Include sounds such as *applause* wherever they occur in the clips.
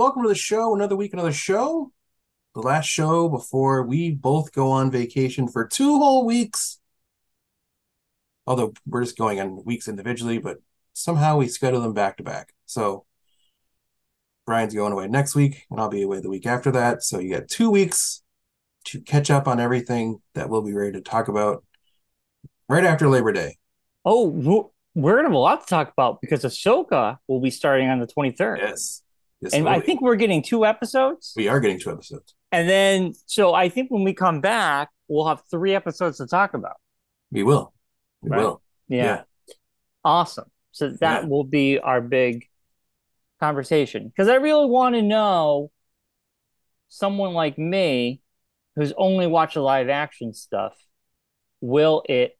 welcome to the show. Another week, another show. The last show before we both go on vacation for two whole weeks. Although we're just going on weeks individually, but somehow we schedule them back to back. So Bryon's going away next week, and I'll be away the week after that. So you got two weeks to catch up on everything that we'll be ready to talk about right after Labor Day. Oh, we're- we're gonna have a lot to talk about because Ahsoka will be starting on the 23rd. Yes. And I think we're getting two episodes. we are getting two episodes. And then, so I think when we come back, we'll have three episodes to talk about. We will. We Right. will. Yeah. Yeah. Awesome. So that Yeah. will be our big conversation because I really want to know someone like me who's only watched the live action stuff, will it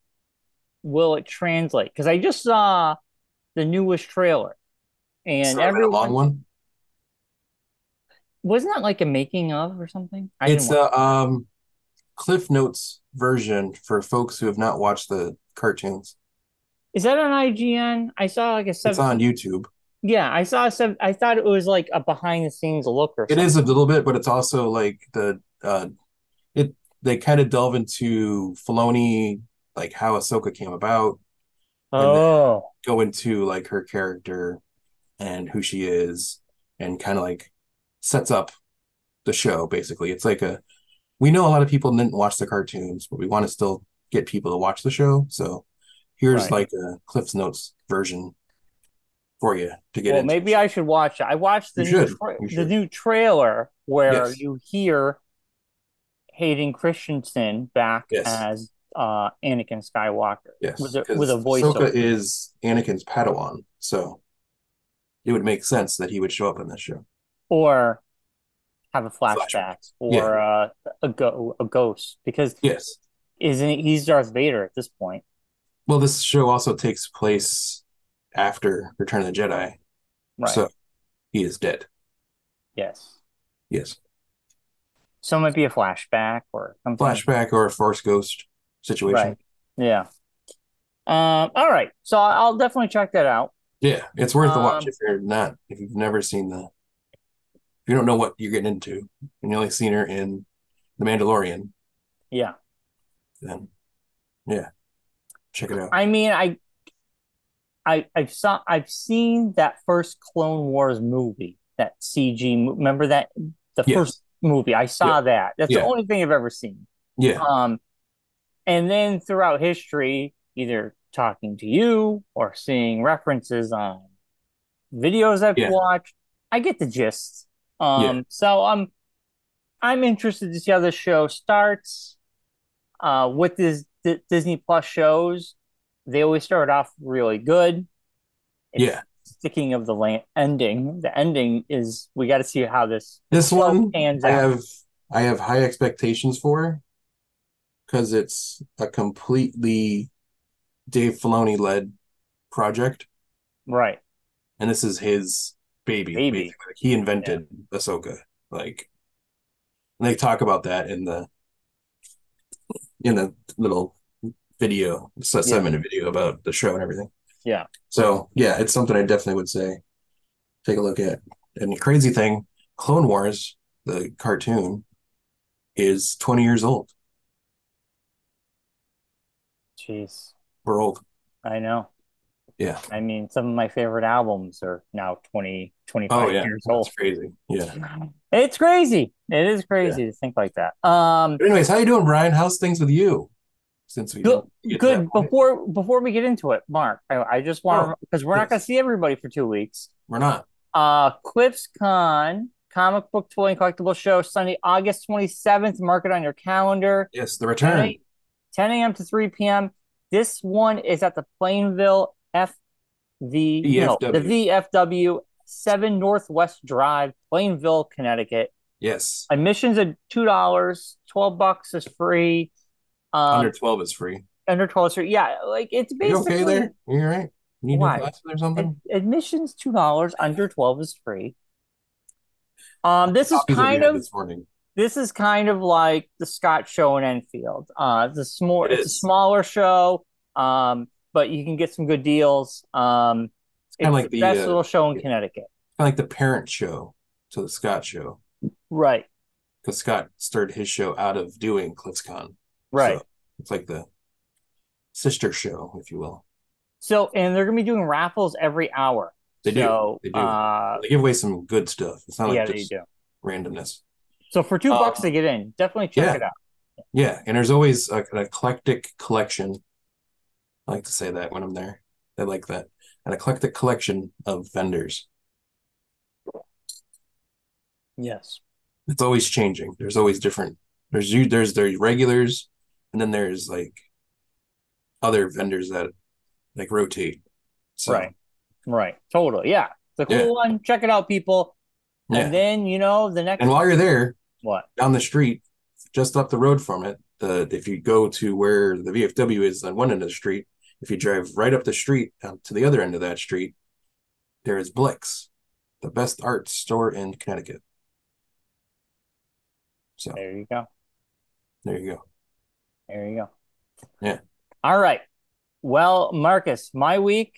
will it translate? Because I just saw the newest trailer and a everyone long one. Wasn't that like a making of or something? I It's didn't um Cliff Notes version for folks who have not watched the cartoons. Is that on IGN? I saw like a It's on YouTube. Yeah, I saw some. I thought it was like a behind the scenes look or It something. is a little bit, but it's also like the uh it they kind of delve into Filoni, like how Ahsoka came about, and Oh, go into like her character and who she is, and kind of like sets up the show basically. It's like a we know a lot of people didn't watch the cartoons, but we want to still get people to watch the show. So here's Right. like a Cliff's Notes version for you to get well, into. maybe I should watch it. I watched the You new tra- the new trailer where Yes. you hear Hayden Christensen back Yes. as uh Anakin Skywalker Yes, with a with a Ahsoka voiceover. is Anakin's Padawan, so it would make sense that he would show up in this show. Or have a flashback Flashbacks. or Yeah. uh, a go a ghost because Yes. isn't he, he's Darth Vader at this point? Well, this show also takes place after Return of the Jedi, Right. so he is dead. yes. Yes. So it might be a flashback or something. Flashback or a Force Ghost situation. Right. Yeah. Um. All right. So I'll definitely check that out. Yeah, it's worth a watch Um, if you're not if you've never seen the you don't know what you're getting into and you only seen her in The Mandalorian, Yeah. then yeah, check it out. I mean, I, I, I've saw, I've seen that first Clone Wars movie, that CG. Remember that the Yes. first movie? I saw Yeah. that. That's Yeah. the only thing I've ever seen. Yeah, Um, and then throughout history, either talking to you or seeing references on videos I've Yeah. watched, I get the gist. Um, Yeah. so I'm I'm interested to see how this show starts. Uh, with this D- Disney Plus shows, they always start off really good. It's Yeah. Sticking of the land ending, the ending is we got to see how this this one pans I out. have I have high expectations for because it's a completely Dave Filoni led project, Right. and this is his baby. Baby. Like, he invented Ahsoka. Like, they talk about that in the in the little video, se- seven minute video about the show and everything. Yeah. So yeah, it's something I definitely would say take a look at. And the crazy thing, Clone Wars, the cartoon, is 20 years old. Jeez. We're old. I know. Yeah. I mean, some of my favorite albums are now 20, 25 Oh yeah. years old. That's crazy. Yeah. It's crazy. It is crazy to think like that. Um, But anyways, how you doing, Bryon? How's things with you? Since we good. didn't get to Good. Before before we get into it, Marc, I, I just want Oh, because we're not going to see everybody for two weeks. We're not. Uh, Cliffs Con comic book toy and collectible show Sunday, August twenty seventh. Mark it on your calendar. Yes, the return. 10 a.m. to 3 p.m. This one is at the Plainville FV, no, the VFW 7 Northwest Drive, Plainville, Connecticut. Yes. Admissions are $2, 12 bucks is free. Um, Under 12 is free. under 12 is free. Yeah, like it's Are you basically okay there? You all right? You need Why? or something? ad- admissions $2, under 12 is free. Um, this is Copies will be kind of this morning. this is kind of like the Scott show in Enfield. Uh, it's a small, It it's a smaller show, um, but you can get some good deals. Um, it's like the best uh, little show in. Connecticut. Kind of like the parent show to the Scott show Right. because Scott started his show out of doing CliffsCon. Right. So it's like the sister show, if you will. So, and they're gonna be doing raffles every hour. They do. So, They do. Uh, They give away some good stuff. It's not yeah, like just do. randomness. So for two Uh, bucks to get in, definitely check yeah. it out. Yeah, and there's always a, an eclectic collection. I like to say that when I'm there. I like that. An eclectic collection of vendors. Yes. It's always changing. There's always different. There's you. There's there's regulars, and then there's like other vendors that like rotate. So, Right. Right. Totally. Yeah. It's a cool Yeah. one. Check it out, people. Yeah. And then you know the next And while you're there, what? down the street, just up the road from it, the if you go to where the VFW is on one end of the street, if you drive right up the street out to the other end of that street, there is Blix, the best art store in Connecticut. So There you go. there you go. There you go. Yeah. All right. Well, Marcus, my week.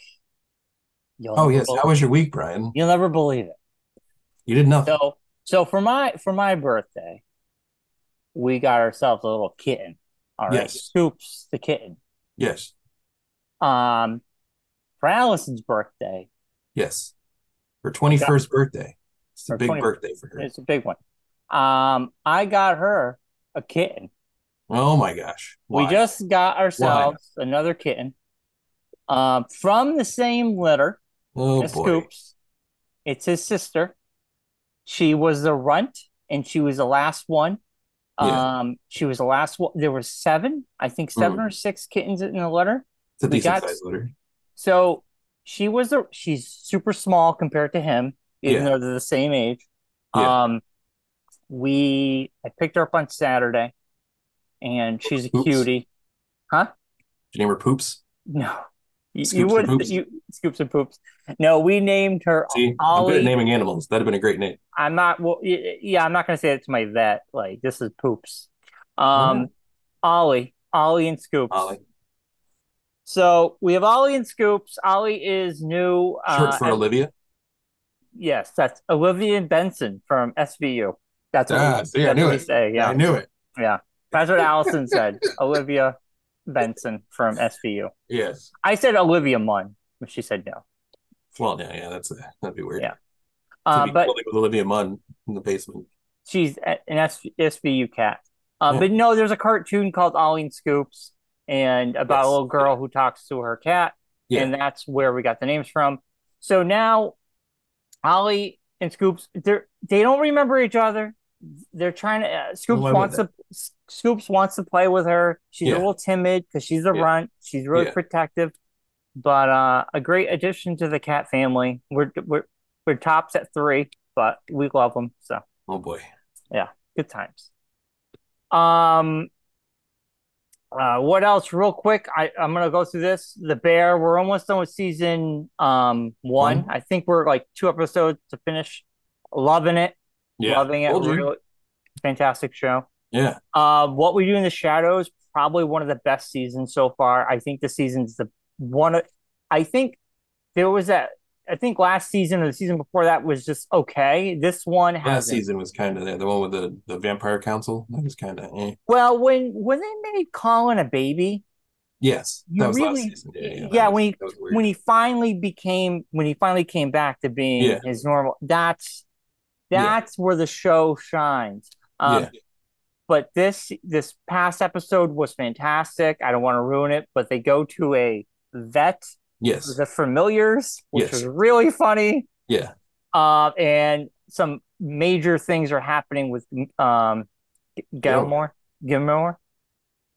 Oh yes, how was your week, Bryon? You'll never believe it. You did nothing. So, so for my for my birthday, we got ourselves a little kitten. All right, Yes. Scoops the kitten. Yes, Um, for Allison's birthday, yes. Her twenty first birthday. It's a big 20 birthday for her. it's a big one. Um, I got her a kitten. Oh my gosh. We just got ourselves another kitten. Um, from the same litter oh boy. Scoops. It's his sister. She was the runt, and she was the last one. Yeah. Um, she was the last one. There were seven, I think, seven or six kittens in the litter. It's a we decent got- sized litter. So she was a she's super small compared to him, even Yeah. though they're the same age. Yeah. Um, we I picked her up on Saturday, and she's a Oops. cutie. Huh? Did you name her Poops? No, you, you would you scoops and poops. No, we named her See, I'm good Ollie. at naming animals. That'd have been a great name. I'm not well, yeah, I'm not gonna say it to my vet. Like this is poops. Um, Ollie, Ollie and Scoops. Ollie. So we have Ollie and Scoops. Ollie is new. Short Uh, for and- Olivia. yes, that's Olivia Benson from SVU. That's what, Ah, we, see, I knew it. say. Yeah, I knew it. yeah. That's what Allison said. Olivia Benson from SVU. Yes. I said Olivia Munn, but she said no. Well, yeah, yeah, that's that'd be weird. Yeah. To Uh, be but with Olivia Munn in the basement. she's an SVU cat. Uh, Yeah. But no, there's a cartoon called Ollie and Scoops, and about Yes. a little girl who talks to her cat, Yeah. and that's where we got the names from. So now, Ollie and Scoops, they they don't remember each other. They're trying to. Uh, Scoops Why wants to. Scoops wants to play with her. She's Yeah. a little timid because she's a Yeah. runt. She's really protective, but uh, a great addition to the cat family. We're we're we're tops at three, but we love them. So oh boy. Yeah, good times. Um, uh, what else? Real quick, I I'm gonna go through this. The Bear. We're almost done with season um one. One. I think we're like two episodes to finish. Loving it, Yeah. loving it. Really fantastic show. Yeah. Uh, what we do in the shadows probably one of the best seasons so far. I think the season's the one. I think there was that. I think last season or the season before that was just okay. This one Last has season was kind of the one with the the Vampire Council. That was kind of eh. Well, when when they made Colin a baby, yes. You That was really- last season. Yeah. Yeah. yeah, was- when he- that was weird. when he finally became when he finally came back to being Yeah. his normal, that's that's where the show shines. Um. But this this past episode was fantastic. I don't want to ruin it, but they go to a vet, Yes. the familiars, which Yes. was really funny. Yeah. Uh, and some major things are happening with um Gilmore, Gilmore,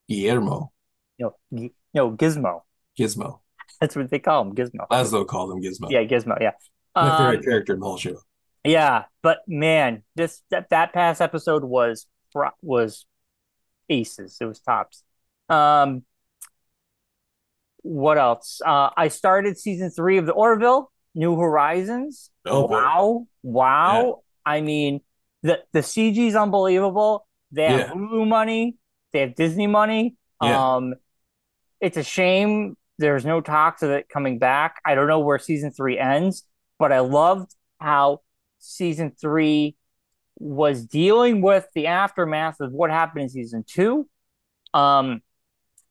Guillermo. no, G- no Gizmo. Gizmo. That's what they call him, Gizmo. Laszlo called him Gizmo. Yeah, Gizmo. Yeah. My Um, favorite character in the whole show. yeah, but man, this that, that past episode was was aces. It was tops. Um, what else? Uh, I started season three of the Orville New Horizons. Oh, boy. wow, wow! I mean, the the CG is unbelievable. They have Yeah. Hulu money. They have Disney money. Yeah. Um, it's a shame there's no talks of it coming back. I don't know where season three ends, but I loved how season three was dealing with the aftermath of what happened in season two. Um,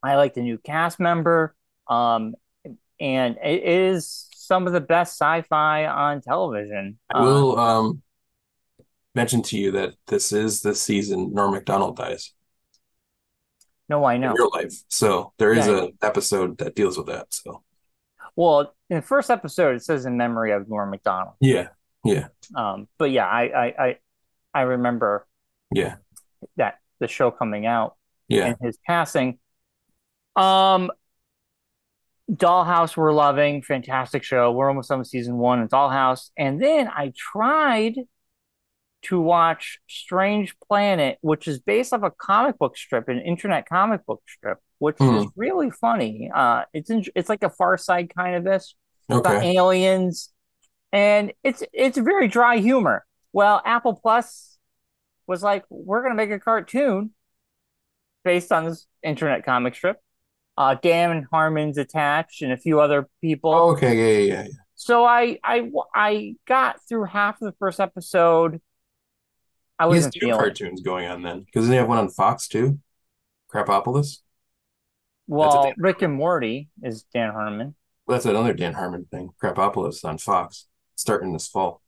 I like the new cast member. Um, and it is some of the best sci-fi on television. I will um mention to you that this is the season Norm Macdonald dies. No, I know. In real life. So there is Yeah. a episode that deals with that. So Well, in the first episode, it says in memory of Norm Macdonald. yeah. Yeah. Um, but yeah, I, I, I, I remember Yeah. that the show coming out Yeah. and his passing. Um, Dollhouse, we're loving, fantastic show. We're almost on season one of Dollhouse, and then I tried to watch Strange Planet, which is based off a comic book strip, an internet comic book strip, which Hmm. is really funny. Uh, it's in, it's like a Far Side kind of this about aliens, and it's it's very dry humor. Well, Apple Plus was like, we're gonna make a cartoon based on this internet comic strip. Uh, Dan Harmon's attached, and a few other people. Oh, okay. Yeah. Yeah. Yeah. So I I I got through half of the first episode. I wasn't two feeling cartoons going on then. Because they have one on Fox too. Krapopolis. Well, Rick and Morty is Dan Harmon. Well, that's another Dan Harmon thing. Krapopolis on Fox. Starting this fall.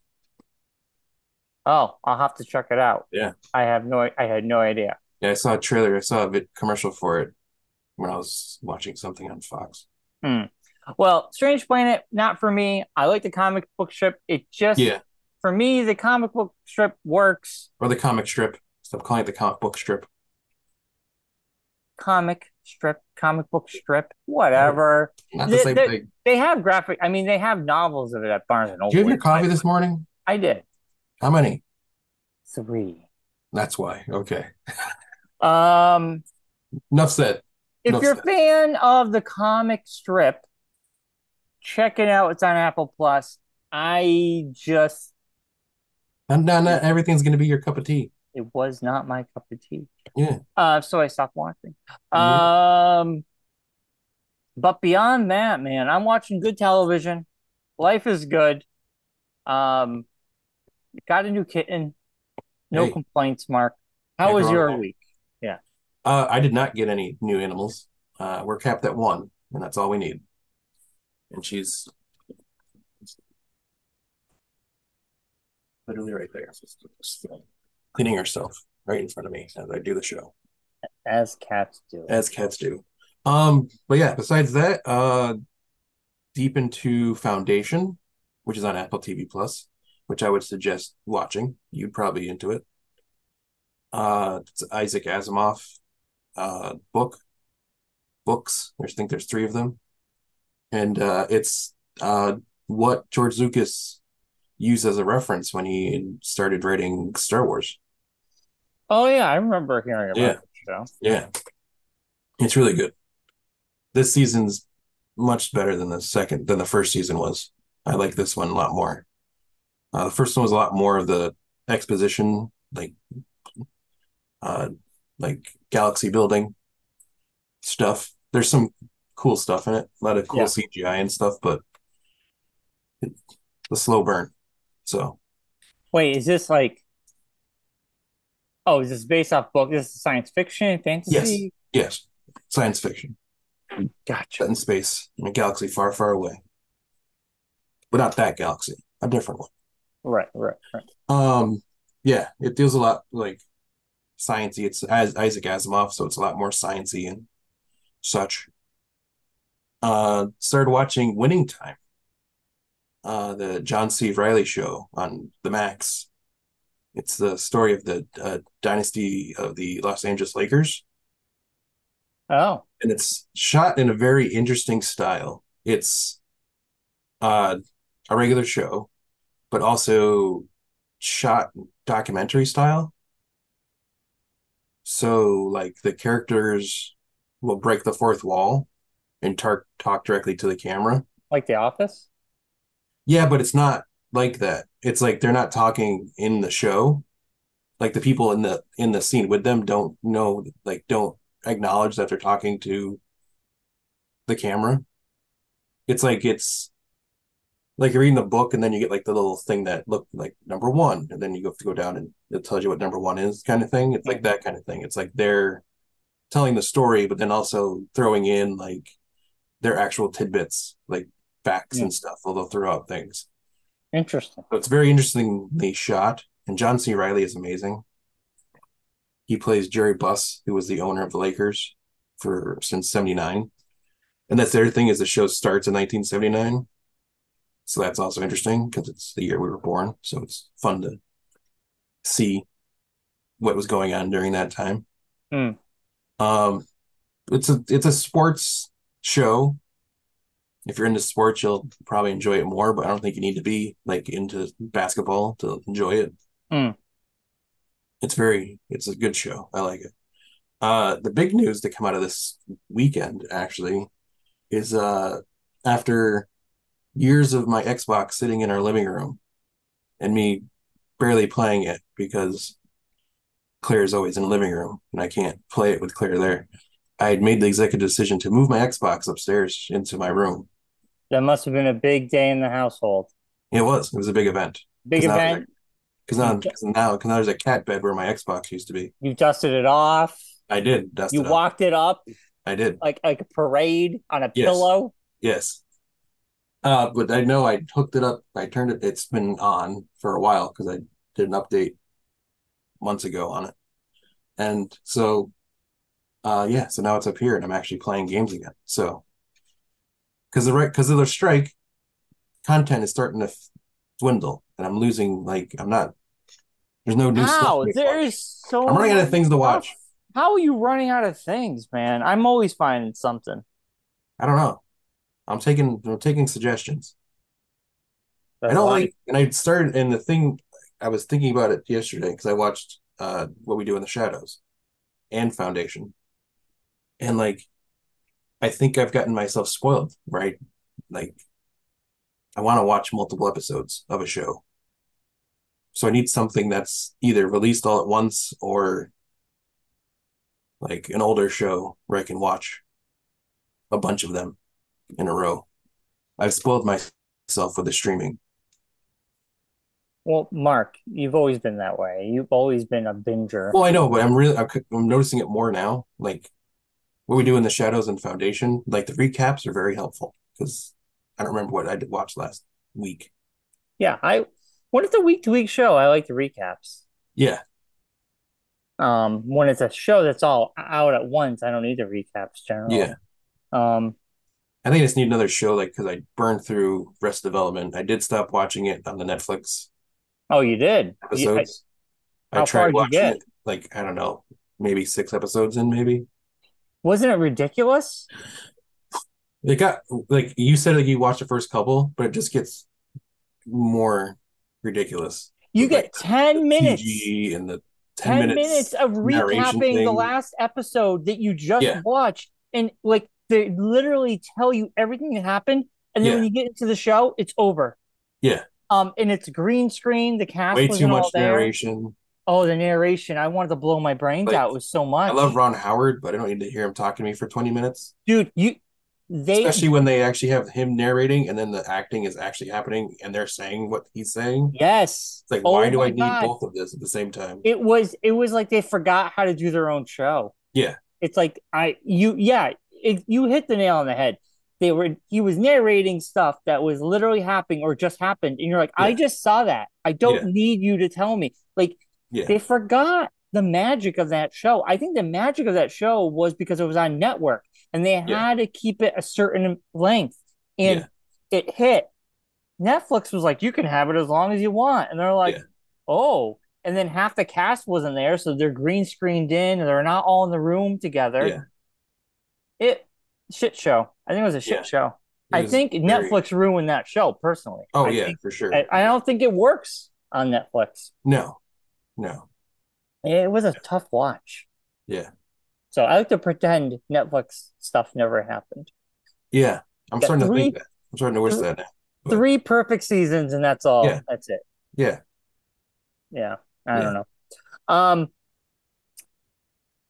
Oh, I'll have to check it out. Yeah. I have no I had no idea. Yeah, I saw a trailer. I saw a commercial for it when I was watching something on Fox. Well, Strange Planet, not for me. I like the comic book strip. It just Yeah. for me, the comic book strip works. Or the comic strip. Stop calling it the comic book strip. Comic strip, comic book strip, whatever. Not the The- same the- thing. They have graphic. I mean, they have novels of it at Barnes and Noble. Did you have your coffee this morning? I did How many? three. That's why. Okay. Um, Enough said. If No, you're a fan of the comic strip, check it out. It's on Apple Plus. I just And not, not everything's going to be your cup of tea. it was not my cup of tea. Yeah. Uh, so I stopped watching. Yeah. Um, but beyond that, man, I'm watching good television. Life is good. Um, got a new kitten. No Hey. complaints, Marc. How Can't was your week? Uh, I did not get any new animals. Uh, we're capped at one, and that's all we need. And she's literally right there, cleaning herself right in front of me as I do the show, As cats do. as cats do. Um, but yeah, besides that, uh, deep into Foundation, which is on Apple TV Plus, which I would suggest watching. You'd probably be into it. Uh, it's Isaac Asimov uh book books. I think there's three of them. And uh it's uh what George Lucas used as a reference when he started writing Star Wars. Oh yeah, I remember hearing about Yeah. the show. Yeah. It's really good. This season's much better than the second than the first season was. I like this one a lot more. Uh, the first one was a lot more of the exposition, like uh like galaxy building stuff. There's some cool stuff in it, a lot of cool Yeah. CGI and stuff, but the slow burn. So Wait, is this like? Oh, is this based off book? This is science fiction, fantasy? Yes, yes, science fiction. Gotcha. set in space in a galaxy far, far away. But not that galaxy, a different one. Right, right, right. Um, yeah, it deals a lot like sciencey. It's as Isaac Asimov, so it's a lot more sciencey and such. Uh, started watching Winning Time, uh, the John C. Reilly show on the Max. It's the story of the uh, dynasty of the Los Angeles Lakers Oh, and it's shot in a very interesting style. It's uh, a regular show, but also shot documentary style. So, like, the characters will break the fourth wall and tar- talk directly to the camera. like The Office? Yeah, but it's not like that. It's like they're not talking in the show. Like the people in the in the scene with them don't know, like don't acknowledge that they're talking to the camera. It's like it's like you're reading the book and then you get like the little thing that looked like number one, and then you have to go down and it tells you what number one is, kind of thing. It's like that kind of thing. It's like they're telling the story, but then also throwing in like their actual tidbits, like facts Yeah. and stuff. Although throw out things. Interesting. So it's very interestingly shot, and John C. Reilly is amazing. He plays Jerry Buss, who was the owner of the Lakers for since '79, and that's the other thing is the show starts in 1979, so that's also interesting because it's the year we were born. So it's fun to see what was going on during that time. Hmm. Um, it's a it's a sports show. If you're into sports, you'll probably enjoy it more, but I don't think you need to be like into basketball to enjoy it. Hmm. It's very it's a good show. I like it. Uh the big news that come out of this weekend actually is uh after years of my Xbox sitting in our living room and me barely playing it because Claire is always in the living room and I can't play it with Claire there. I had made the executive decision to move my Xbox upstairs into my room. That must have been a big day in the household. It was. It was a big event. Big 'Cause event. Because now, cause now, cause now there's a cat bed where my Xbox used to be. You dusted it off. I did dust You it walked it up I did. like like a parade on a Yes. pillow. Yes. Uh, but I know I hooked it up. I turned it. It's been on for a while because I did an update months ago on it, and so, uh, yeah. So now it's up here, and I'm actually playing games again. So, because the right because of the strike, content is starting to f- dwindle, and I'm losing. Like I'm not. There's no new How? stuff. There's so I'm running out of things to watch. How are you running out of things, man? I'm always finding something. I don't know. I'm taking I'm taking suggestions. I don't like, and I started, and the thing I was thinking about it yesterday because I watched uh What We Do in the Shadows and Foundation, and like, I think I've gotten myself spoiled, right? Like, I want to watch multiple episodes of a show, so I need something that's either released all at once or like an older show where I can watch a bunch of them in a row. I've spoiled myself with the streaming. Well, Marc, you've always been that way. You've always been a binger. Well, I know, but I'm really I'm, noticing it more now. Like what we do in the Shadows and Foundation, like the recaps are very helpful because I don't remember what I did watch last week. Yeah, I when it's a week to week show, I like the recaps. Yeah, Um, when it's a show that's all out at once, I don't need the recaps generally. yeah. Um, I think I just need another show, like because I burned through Arrested Development. I did stop watching it on the Netflix oh, you did. You- I- episodes. I, tried far did you watching get? it, like I don't know, maybe six episodes in, maybe. wasn't it ridiculous? It got like you said, like you watched the first couple, but it just gets more ridiculous. You get like, 10 minutes. CG and the 10, 10 minutes, minutes of recapping the last episode that you just Yeah. watched and like they literally tell you everything that happened and then Yeah. when you get into the show it's over Yeah. um and it's green screen the cast way too much there narration. oh the narration I wanted to blow my brains Like, out it was so much I love Ron Howard, but I don't need to hear him talking to me for 20 minutes. dude you they Especially when they actually have him narrating and then the acting is actually happening and they're saying what he's saying. yes It's like, Oh why do I need both of this at the same time? it was it was like they forgot how to do their own show Yeah. it's like i you yeah it, you hit the nail on the head. They were he was narrating stuff that was literally happening or just happened and you're like i just saw that. I don't Yeah. need you to tell me. Like Yeah. they forgot the magic of that show. I think the magic of that show was because it was on network and they had to keep it a certain length and it hit. Netflix was like you can have it as long as you want and they're like Yeah. oh. And then half the cast wasn't there so they're green screened in and they're not all in the room together. Yeah. It shit show i think it was a shit Yeah. show It i think very- netflix ruined that show personally Oh, I yeah, think- for sure. I, I don't think it works on netflix No, no. it was a tough watch Yeah. so i like to pretend netflix stuff never happened Yeah. I'm Got starting three- to think that. I'm starting to wish three- that now. But- three perfect seasons and that's all Yeah. that's it Yeah. yeah i Yeah. don't know um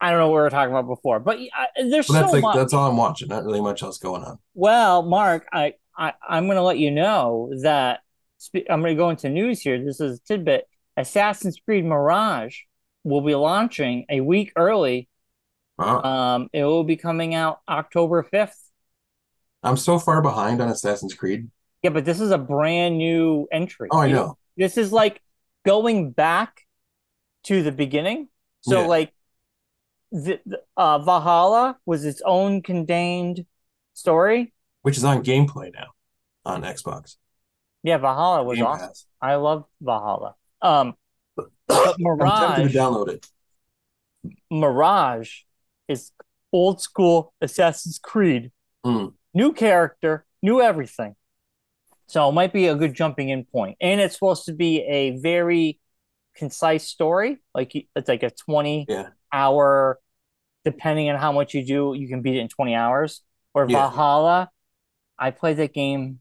i don't know what we were talking about before but uh, there's But that's so like much that's all I'm watching. Not really much else going on. Well, Marc, I I, I'm going to let you know that I'm going to go into news here. This is a tidbit. Assassin's Creed Mirage will be launching a week early. Wow. Um, it will be coming out October 5th. I'm so far behind on Assassin's Creed. Yeah, but this is a brand new entry. Oh, I know. This is like going back to the beginning. So, Yeah. like, the, the- uh, Valhalla was its own contained story. Which is on gameplay now on Xbox. Yeah, Valhalla was Game awesome. Pass. I love Valhalla. Um, *clears throat* but Mirage, to download it. Mirage is old school Assassin's Creed. Mm. New character, new everything. So it might be a good jumping in point. And it's supposed to be a very concise story. Like it's like a 20 Yeah. Hour, depending on how much you do, you can beat it in 20 hours. Or Yeah. Valhalla, I played that game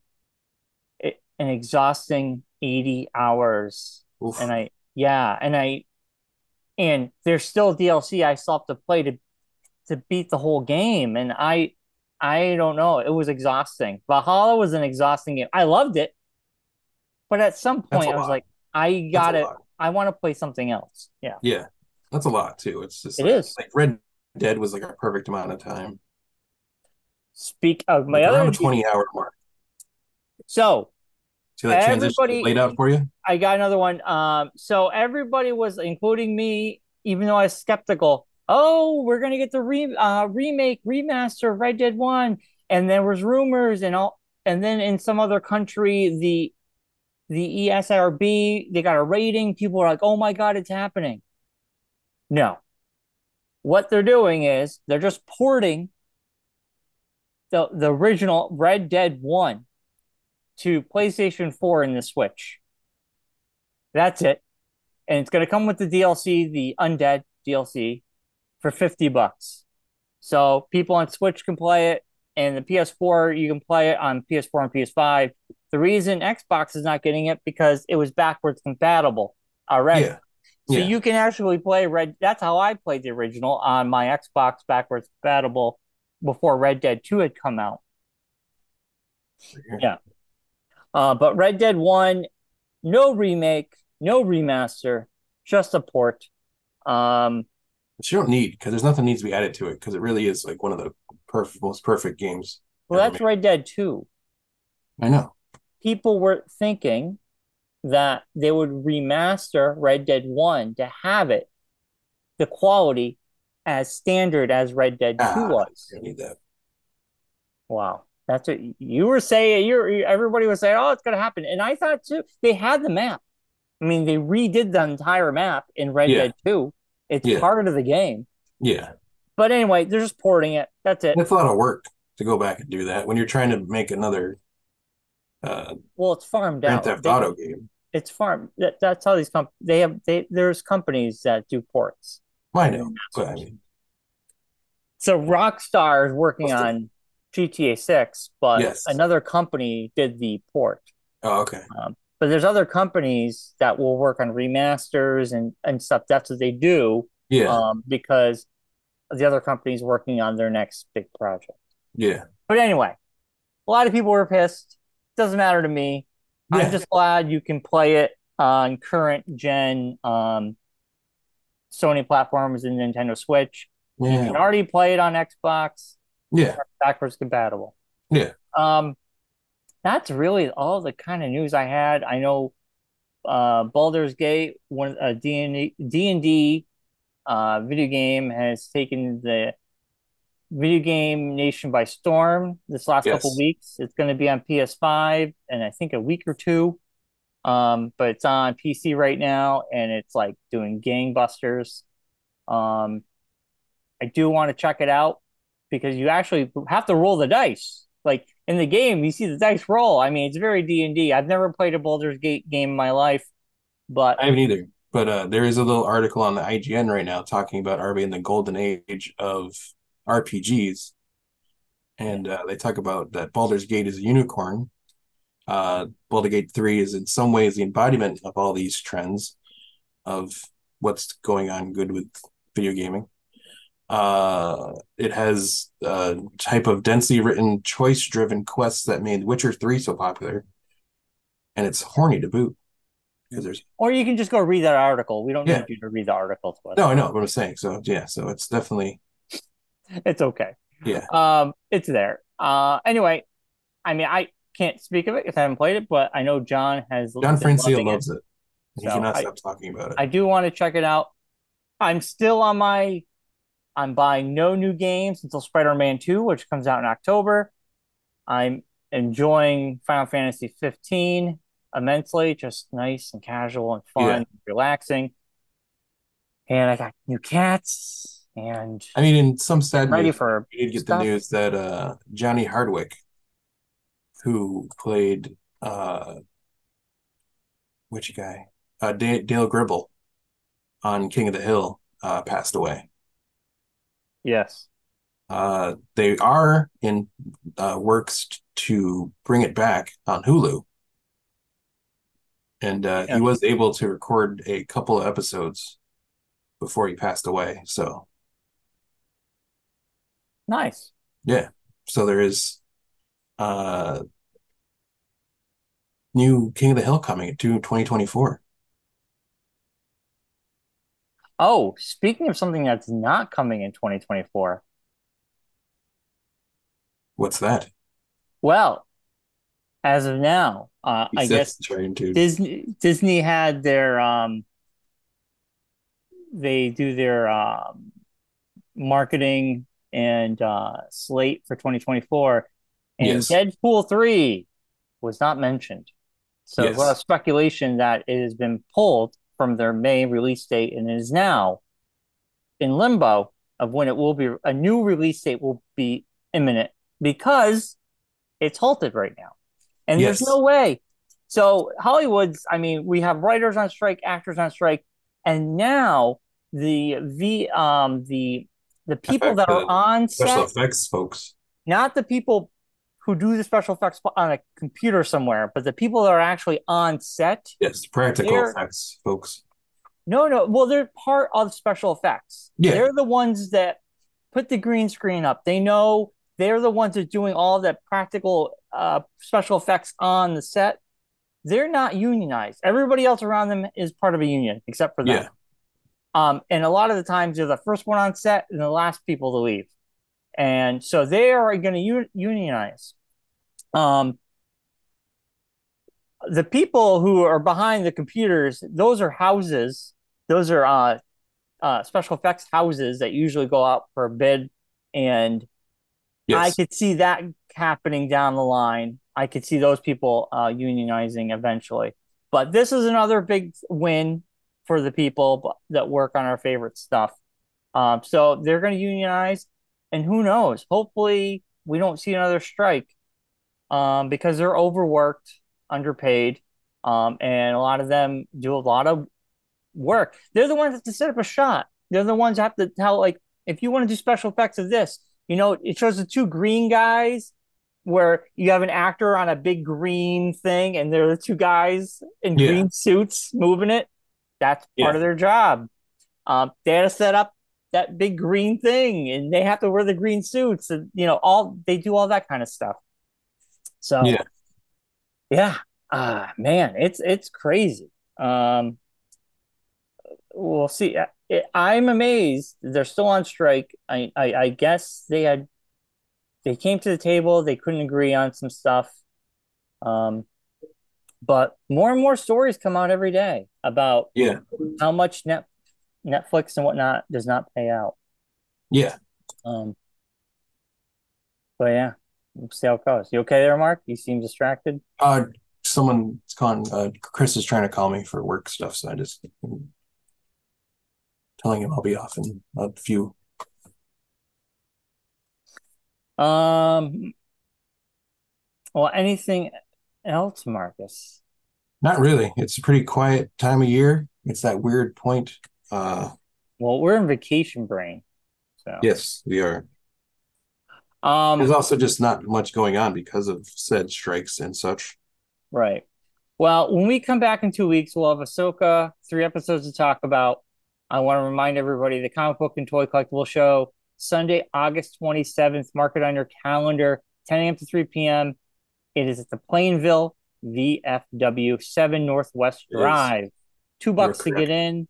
an exhausting 80 hours Oof. and I yeah, and I and there's still DLC I still have to play to to beat the whole game, and I I don't know, it was exhausting. Valhalla was an exhausting game. I loved it, but at some point I was lot. like, I got it. I want to play something else. Yeah, Yeah. That's a lot too. It's just It like, is. like Red Dead was like a perfect amount of time. speak of my Like other the 20 hour mark. so See that transition Everybody- laid out for you? I got another one. Um, so everybody was, including me, even though I was skeptical. Oh, we're gonna get the re uh, remake, remaster of Red Dead One, and there was rumors and all, and then in some other country, the the ESRB they got a rating. People are like, "Oh my god, it's happening." No, what they're doing is they're just porting the the original Red Dead One to PlayStation 4 and the Switch. That's it. And it's going to come with the DLC, the Undead DLC, for 50 bucks. So people on Switch can play it, and the PS4, you can play it on PS4 and PS5. The reason Xbox is not getting it because it was backwards compatible already. Yeah. So Yeah. you can actually play Red. That's how I played the original on my Xbox backwards compatible before Red Dead 2 had come out. Yeah. Uh, but Red Dead 1, no remake, no remaster, just a port. Um, Which you don't need because there's nothing needs to be added to it because it really is like one of the perf- most perfect games. well, that's made. Red Dead 2. I know. People were thinking that they would remaster Red Dead 1 to have it the quality as standard as Red Dead 2 Ah, was. That. Wow. That's what you were saying. You're everybody was saying, "Oh, it's going to happen," and I thought too. They had the map. I mean, they redid the entire map in Red Yeah. Dead Two. It's Yeah. part of the game. Yeah. But anyway, they're just porting it. That's it. It's a lot of work to go back and do that when you're trying to make another uh Well, it's farmed Grand out. Theft They- Auto game. It's farm. That, that's how these comp. They have. They there's companies that do ports. I know. But I mean, So Rockstar is working the- on GTA Six, but Yes. another company did the port. oh, okay. but there's other companies that will work on remasters and and stuff. That's what they do, Yeah. um, because the other company's working on their next big project. yeah. But anyway, a lot of people were pissed. Doesn't matter to me. Yeah. I'm just glad you can play it on current gen um, Sony platforms and Nintendo Switch. You can already play it on Xbox, Yeah. backwards compatible. Yeah. Um, that's really all the kind of news I had. I know uh Baldur's Gate, one uh D&D D&D uh video game has taken the video game nation by storm this last couple weeks. It's going to be on PS5 and I think a week or two. Um, but it's on PC right now and it's like doing gangbusters. Um, I do want to check it out because you actually have to roll the dice. Like in the game, you see the dice roll. I mean, it's very D and D. I've never played a Baldur's Gate game in my life, but I haven't either. But uh, there is a little article on the IGN right now talking about are we in the golden age of RPGs, and uh, they talk about that Baldur's Gate is a unicorn. Uh, Baldur's Gate Three is in some ways the embodiment of all these trends of what's going on good with video gaming. Uh, it has a type of densely written, choice-driven quests that made Witcher Three so popular, and it's horny to boot. Because there's Or you can just go read that article. We don't Yeah. need you to read the article no, I know what I'm saying. So yeah, so it's definitely It's okay. Yeah. Um, it's there. Uh, anyway, I mean, I can't speak of it because I haven't played it, but I know John has. John Francia loving it. loves it. He So cannot I- stop talking about it. I do want to check it out. I'm still on my. I'm buying no new games until Spider-Man 2, which comes out in October. I'm enjoying Final Fantasy 15 immensely, just nice and casual and fun, Yeah. and relaxing. And I got new cats, and I mean, in some sad ready news, for we did get stuff. the news that uh, Johnny Hardwick, who played uh, which guy, uh, Da- Dale Gribble on King of the Hill, uh, passed away. yes. Uh, they are in uh, works t- to bring it back on Hulu, and uh, Yeah. he was able to record a couple of episodes before he passed away. So Nice. yeah, so there is uh new King of the Hill coming to 2024. Oh, speaking of something that's not coming in 2024. What's that? Well, as of now, uh, I guess Disney Disney had their um they do their um marketing and uh slate for 2024 and Yes. Deadpool 3 was not mentioned. So there's a lot of speculation that it has been pulled from their May release date and is now in limbo of when it will be a new release date will be imminent because it's halted right now. And there's no way. So Hollywood's, I mean, we have writers on strike, actors on strike, and now the the um the the people that are on special set, effects folks. not the people who do the special effects on a computer somewhere, but the people that are actually on set. Yes, practical effects folks. No, no, well, they're part of special effects. Yeah. They're the ones that put the green screen up. They know they're the ones that are doing all that practical uh, special effects on the set. They're not unionized. Everybody else around them is part of a union, except for them. Yeah. Um, and a lot of the times they're the first one on set and the last people to leave. And so they are going to un- unionize. Um, the people who are behind the computers, those are houses. Those are uh, uh, special effects houses that usually go out for a bid. And I could see that happening down the line. I could see those people uh, unionizing eventually. But this is another big win for the people that work on our favorite stuff. Um, so they're going to unionize, and who knows? Hopefully, we don't see another strike um, because they're overworked, underpaid, um, and a lot of them do a lot of work. They're the ones that have to set up a shot. They're the ones that have to tell, like, if you want to do special effects of this, you know, it shows the two green guys where you have an actor on a big green thing and they're the two guys in Yeah. green suits moving it. That's part Yeah. of their job. Um, they had to set up that big green thing and they have to wear the green suits and you know all they do all that kind of stuff. So Yeah. yeah, ah man, it's it's crazy. Um, we'll see. I- I'm amazed they're still on strike. I, I I guess they had they came to the table. They couldn't agree on some stuff. Um, but more and more stories come out every day about Yeah. how much net Netflix and whatnot does not pay out. Yeah. Um, but yeah, we'll see how it goes. You okay there, Marc? You seem distracted. Uh, someone's calling. Uh, Chris is trying to call me for work stuff, so I just telling him I'll be off in a few. Um, well, anything else, Marcus? Not really. It's a pretty quiet time of year. It's that weird point. Uh, Well, we're in vacation brain, so yes, we are. um, There's also just not much going on because of said strikes and such. Right. Well, when we come back in two weeks, we'll have Ahsoka, three episodes to talk about. I want to remind everybody the comic book and toy collectible show Sunday, August 27th. Mark it on your calendar, 10 a.m. to 3 p.m. It is at the Plainville VFW 7 Northwest Drive. Two bucks to get in.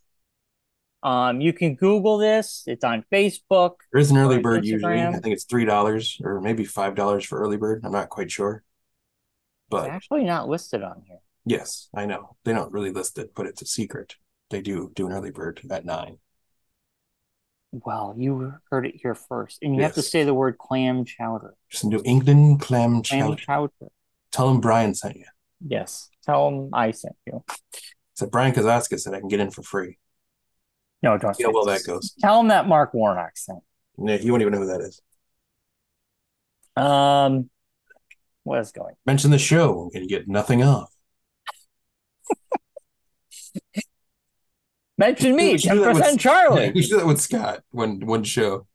Um, you can Google this. It's on Facebook. There is an early bird usually. I think it's three dollars or maybe five dollars for early bird. I'm not quite sure. But It's actually not listed on here. yes, I know. They don't really list it, but it's a secret. They do do an early bird at nine. Well, you heard it here first, and you have to say the word clam chowder. Just New England clam Clam chowder. Tell them Bryon sent you. Yes. Tell them I sent you. So Bryon Kazaska said I can get in for free. No, don't. How well that goes. Tell him that Marc Warnock sent. Yeah, you won't even know who that is. Um, what is going? Mention the show and you get nothing off. *laughs* Mention me, ten do that with- percent Yeah, Charlie. *laughs* we should do that with Scott one one show.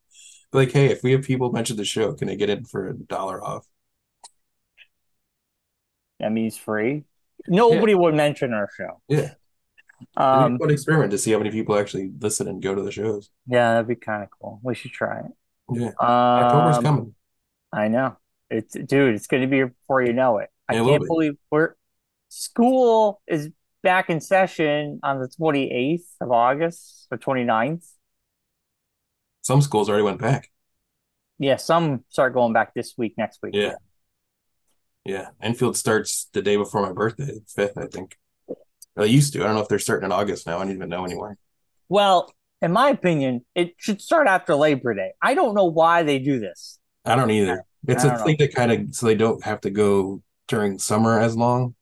Like, hey, if we have people mention the show, can they get in for a dollar off? That means free. Nobody would mention our show. Yeah. It'd be Um, a fun experiment to see how many people actually listen and go to the shows. yeah, that'd be kind of cool. We should try it. Yeah. October's Um, coming. I know. It's dude, it's going to be here before you know it. I It can't be. believe we're school is back in session on the 28th of August or 29th. Some schools already went back. Yeah, some start going back this week, next week. Yeah. Yeah. Enfield starts the day before my birthday, fifth, I think. Well, they used to. I don't know if they're starting in August now. I don't even know anymore. Well, in my opinion, it should start after Labor Day. I don't know why they do this. I don't either. It's I a don't know. thing to kind of so they don't have to go during summer as long.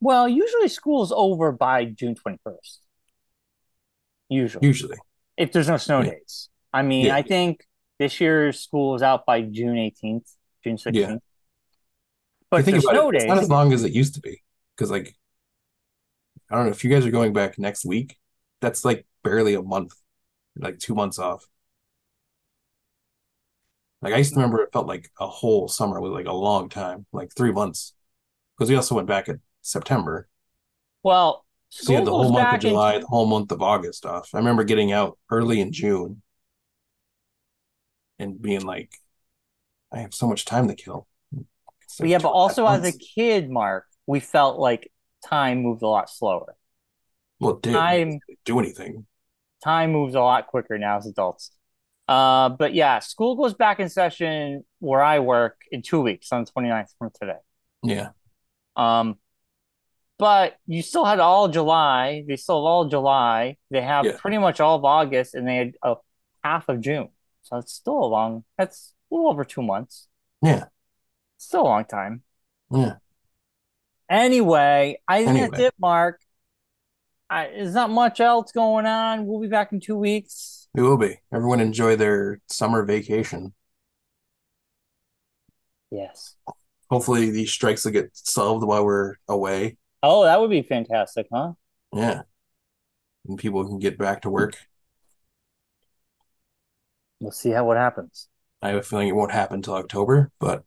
Well, usually school's over by June 21st. Usually, Usually. if there's no snow Yeah. days. I mean, Yeah. I think this year's school is out by June 18th, June 16th. Yeah. But I think about snow it, it's days, not as long as it used to be. Because like I don't know if you guys are going back next week, that's like barely a month, like two months off. Like I used to mm. remember it felt like a whole summer was like a long time, like three months. Because we also went back in September. well, So you had the whole month of back in July, the whole month of August off. I remember getting out early in June and being like, I have so much time to kill. Like yeah, but and a half also as a kid, Marc, we felt like time moved a lot slower. well, did time do anything. time moves a lot quicker now as adults. Uh, but yeah, school goes back in session where I work in two weeks on the 29th from today. Yeah. Um, but you still had all July. They still have all July. They have Yeah. pretty much all of August, and they had a half of June. So it's still a long. That's a little over two months. Yeah. Still a long time. Yeah. Anyway, I think that's it, Marc. I, there's not much else going on. We'll be back in two weeks. We will be. Everyone enjoy their summer vacation. Yes. Hopefully these strikes will get solved while we're away. Oh, that would be fantastic, huh? Yeah. And people can get back to work. We'll see how what happens. I have a feeling it won't happen until October, but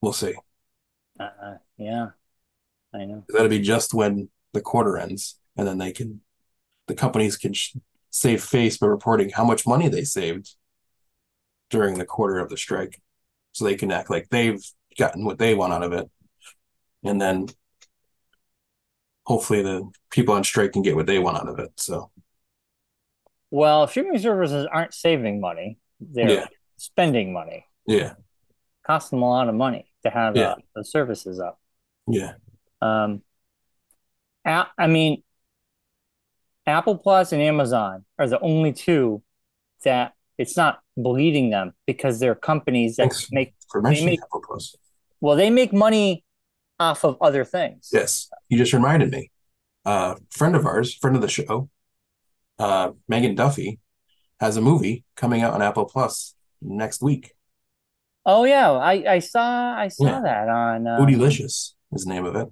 we'll see. Uh, yeah, I know. That'll be just when the quarter ends, and then they can, the companies can sh save face by reporting how much money they saved during the quarter of the strike, so they can act like they've gotten what they want out of it, and then hopefully the people on strike can get what they want out of it. So Well, streaming services aren't saving money; they're Yeah. spending money. yeah, Costs them a lot of money to have Yeah. uh, the services up. yeah, Um, a- I mean, Apple Plus and Amazon are the only two that it's not bleeding them because they're companies that Thanks. make for mentioning make- Apple Plus. well, they make money off of other things. Yes, you just reminded me. Uh, friend of ours, friend of the show, uh, Megan Duffy, has a movie coming out on Apple Plus next week. Oh yeah, I I saw I saw Yeah. that on uh, Bootylicious is the name of it.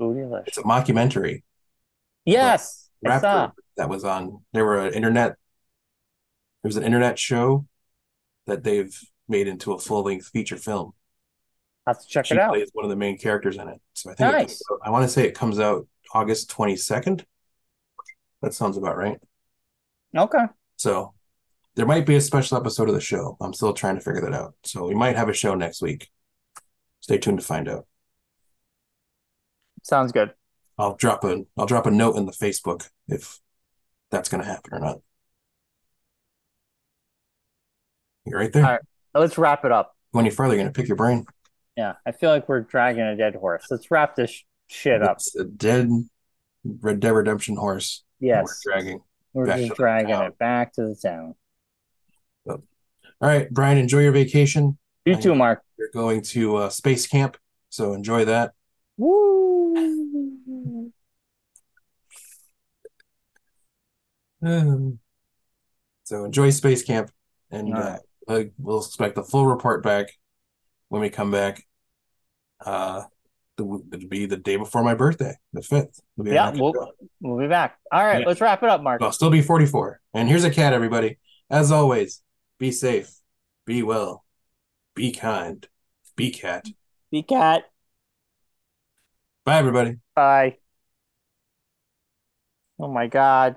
Bootylicious. It's a mockumentary Yes, I saw. that was on. There were an internet. There was an internet show that they've made into a full length feature film. I Have to check She it out. plays one of the main characters in it. So I think Nice. out- I want to say it comes out August twenty second. That sounds about right. Okay. So there might be a special episode of the show. I'm still trying to figure that out. So we might have a show next week. Stay tuned to find out. Sounds good. I'll drop a I'll drop a note in the Facebook if that's going to happen or not. You're right there? All right. Let's wrap it up. Go any further, you're going to pick your brain. Yeah, I feel like we're dragging a dead horse. Let's wrap this sh- shit up. It's a dead Red Dead Redemption horse. Yes, We're dragging. We're back just dragging it back to the town. All right, Bryon, enjoy your vacation. You too, Marc. You're going to uh, space camp, so enjoy that. Woo! Um, *sighs* So enjoy space camp, and All uh, we'll expect a full report back when we come back. Uh, the- it'll be the day before my birthday, the fifth. We'll be Yeah, back. we'll we'll be back. All right, Yeah. let's wrap it up, Marc. I'll still be 44. And here's a cat, everybody. As always, be safe, be well, be kind, be cat. Be cat. Bye, everybody. Bye. Oh my God.